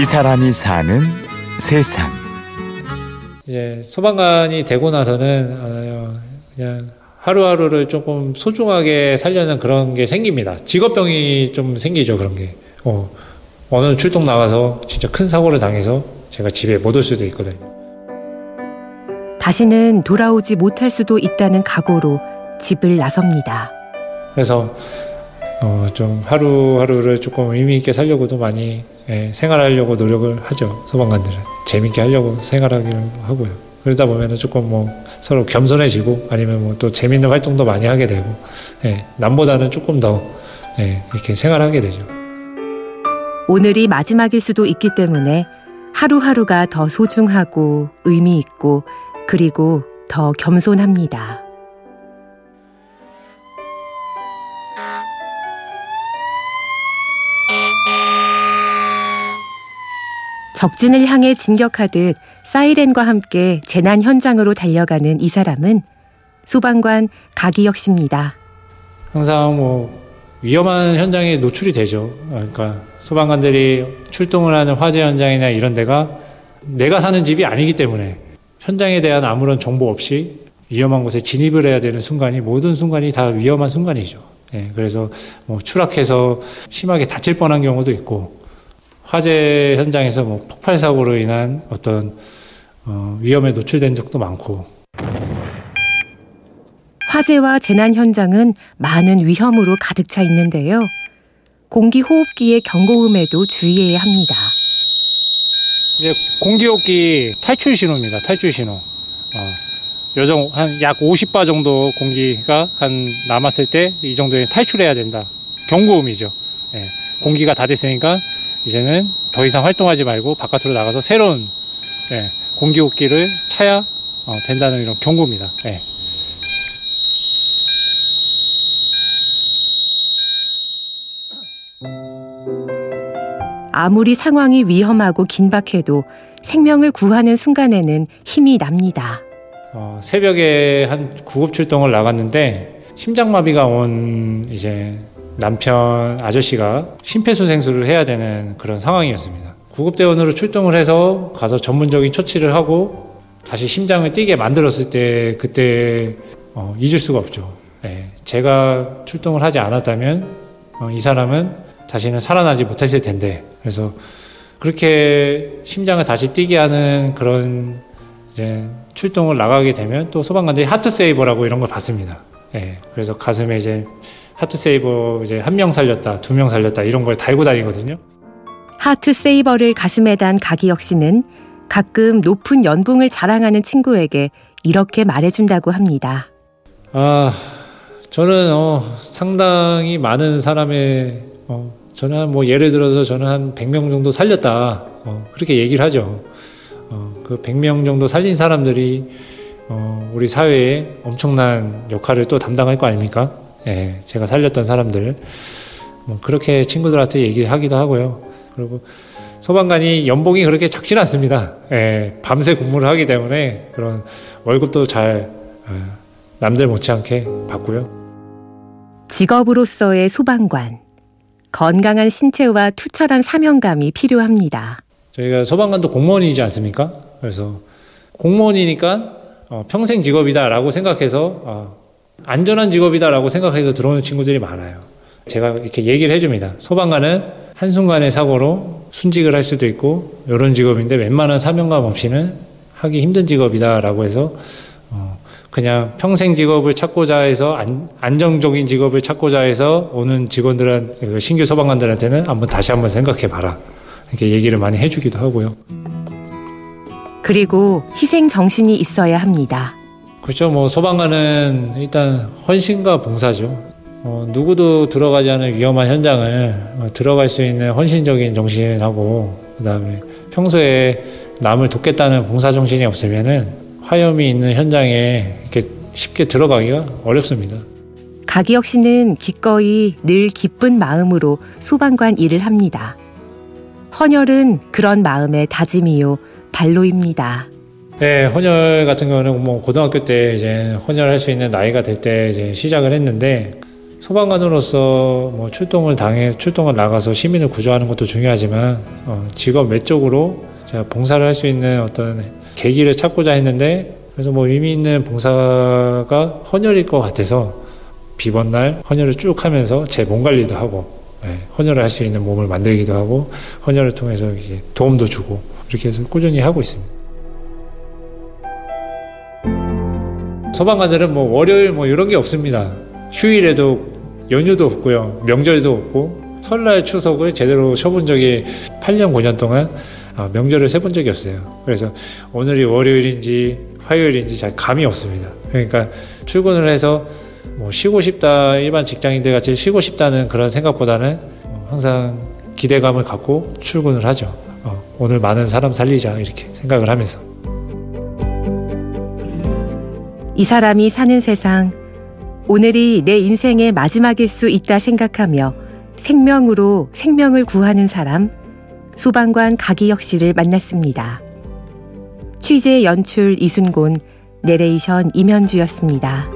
이 사람이 사는 세상. 이제 소방관이 되고 나서는 어, 그냥 하루하루를 조금 소중하게 살려는 그런 게 생깁니다. 직업병이 좀 생기죠 그런 게. 어, 어느 출동 나가서 진짜 큰 사고를 당해서 제가 집에 못 올 수도 있거든요. 다시는 돌아오지 못할 수도 있다는 각오로 집을 나섭니다. 그래서 어, 좀 하루하루를 조금 의미 있게 살려고도 많이 예, 생활하려고 노력을 하죠. 소방관들은 재밌게 하려고 생활하기를 하고요. 그러다 보면은 조금 뭐 서로 겸손해지고 아니면 뭐 또 재밌는 활동도 많이 하게 되고 예, 남보다는 조금 더 예, 이렇게 생활하게 되죠. 오늘이 마지막일 수도 있기 때문에 하루하루가 더 소중하고 의미 있고 그리고 더 겸손합니다. 적진을 향해 진격하듯 사이렌과 함께 재난 현장으로 달려가는 이 사람은 소방관 가기혁 씨입니다. 항상 뭐 위험한 현장에 노출이 되죠. 그러니까 소방관들이 출동을 하는 화재 현장이나 이런 데가 내가 사는 집이 아니기 때문에 현장에 대한 아무런 정보 없이 위험한 곳에 진입을 해야 되는 순간이 모든 순간이 다 위험한 순간이죠. 예, 그래서 뭐 추락해서 심하게 다칠 뻔한 경우도 있고 화재 현장에서 뭐 폭발 사고로 인한 어떤 어, 위험에 노출된 적도 많고 화재와 재난 현장은 많은 위험으로 가득 차 있는데요. 공기 호흡기의 경고음에도 주의해야 합니다. 이제 공기 호흡기 탈출 신호입니다. 탈출 신호. 어, 요정 한약 50바 정도 공기가 한 남았을 때 이 정도에 탈출해야 된다. 경고음이죠. 예, 공기가 다 됐으니까 이제는 더 이상 활동하지 말고 바깥으로 나가서 새로운 예, 공기호흡기를 차야 어, 된다는 이런 경고입니다. 예. 아무리 상황이 위험하고 긴박해도 생명을 구하는 순간에는 힘이 납니다. 어, 새벽에 한 구급 출동을 나갔는데 심장마비가 온 이제 남편 아저씨가 심폐소생술을 해야 되는 그런 상황이었습니다. 구급대원으로 출동을 해서 가서 전문적인 처치를 하고 다시 심장을 뛰게 만들었을 때 그때 어, 잊을 수가 없죠. 예, 제가 출동을 하지 않았다면 어, 이 사람은 다시는 살아나지 못했을 텐데 그래서 그렇게 심장을 다시 뛰게 하는 그런 이제 출동을 나가게 되면 또 소방관들이 하트 세이버라고 이런 걸 받습니다. 예, 그래서 가슴에 이제 하트 세이버 이제 한 명 살렸다, 두 명 살렸다 이런 걸 달고 다니거든요. 하트 세이버를 가슴에 단 가기혁 씨는 가끔 높은 연봉을 자랑하는 친구에게 이렇게 말해준다고 합니다. 아, 저는 어, 상당히 많은 사람의 어, 저는 뭐 예를 들어서 저는 한 100명 정도 살렸다. 어, 그렇게 얘기를 하죠. 어, 그 100명 정도 살린 사람들이 어, 우리 사회에 엄청난 역할을 또 담당할 거 아닙니까? 예, 제가 살렸던 사람들. 뭐 그렇게 친구들한테 얘기하기도 하고요. 그리고 소방관이 연봉이 그렇게 작지는 않습니다. 예, 밤새 근무를 하기 때문에 그런 월급도 잘 예, 남들 못지않게 받고요. 직업으로서의 소방관. 건강한 신체와 투철한 사명감이 필요합니다. 저희가 소방관도 공무원이지 않습니까? 그래서 공무원이니까 어, 평생 직업이다라고 생각해서 어, 안전한 직업이다라고 생각해서 들어오는 친구들이 많아요. 제가 이렇게 얘기를 해줍니다. 소방관은 한순간의 사고로 순직을 할 수도 있고 이런 직업인데 웬만한 사명감 없이는 하기 힘든 직업이다라고 해서 어, 그냥 평생 직업을 찾고자 해서 안, 안정적인 직업을 찾고자 해서 오는 직원들한 그 신규 소방관들한테는 한번 다시 한번 생각해 봐라 이렇게 얘기를 많이 해주기도 하고요. 그리고 희생 정신이 있어야 합니다. 그렇죠. 뭐 소방관은 일단 헌신과 봉사죠. 어, 누구도 들어가지 않은 위험한 현장을 어, 들어갈 수 있는 헌신적인 정신하고 그다음에 평소에 남을 돕겠다는 봉사 정신이 없으면은 화염이 있는 현장에 이렇게 쉽게 들어가기가 어렵습니다. 가기혁 씨는 기꺼이 늘 기쁜 마음으로 소방관 일을 합니다. 헌혈은 그런 마음의 다짐이요 발로입니다. 네, 헌혈 같은 경우는 뭐 고등학교 때 이제 헌혈할 수 있는 나이가 될 때 이제 시작을 했는데 소방관으로서 뭐 출동을 당해 출동을 나가서 시민을 구조하는 것도 중요하지만 어, 직업 외적으로 제가 봉사를 할 수 있는 어떤 계기를 찾고자 했는데 그래서 뭐 의미 있는 봉사가 헌혈일 것 같아서 비번 날 헌혈을 쭉 하면서 제 몸 관리도 하고 네, 헌혈을 할 수 있는 몸을 만들기도 하고 헌혈을 통해서 이제 도움도 주고 이렇게 해서 꾸준히 하고 있습니다. 소방관들은 뭐 월요일 뭐 이런 게 없습니다. 휴일에도 연휴도 없고요. 명절도 없고 설날 추석을 제대로 쉬어본 적이 8년 9년 동안 아, 명절을 세본 적이 없어요. 그래서 오늘이 월요일인지 화요일인지 잘 감이 없습니다. 그러니까 출근을 해서 뭐 쉬고 싶다 일반 직장인들 같이 쉬고 싶다는 그런 생각보다는 항상 기대감을 갖고 출근을 하죠. 어, 오늘 많은 사람 살리자 이렇게 생각을 하면서 이 사람이 사는 세상 오늘이 내 인생의 마지막일 수 있다 생각하며 생명으로 생명을 구하는 사람 소방관 가기혁 씨를 만났습니다. 취재 연출 이순곤 내레이션 임현주였습니다.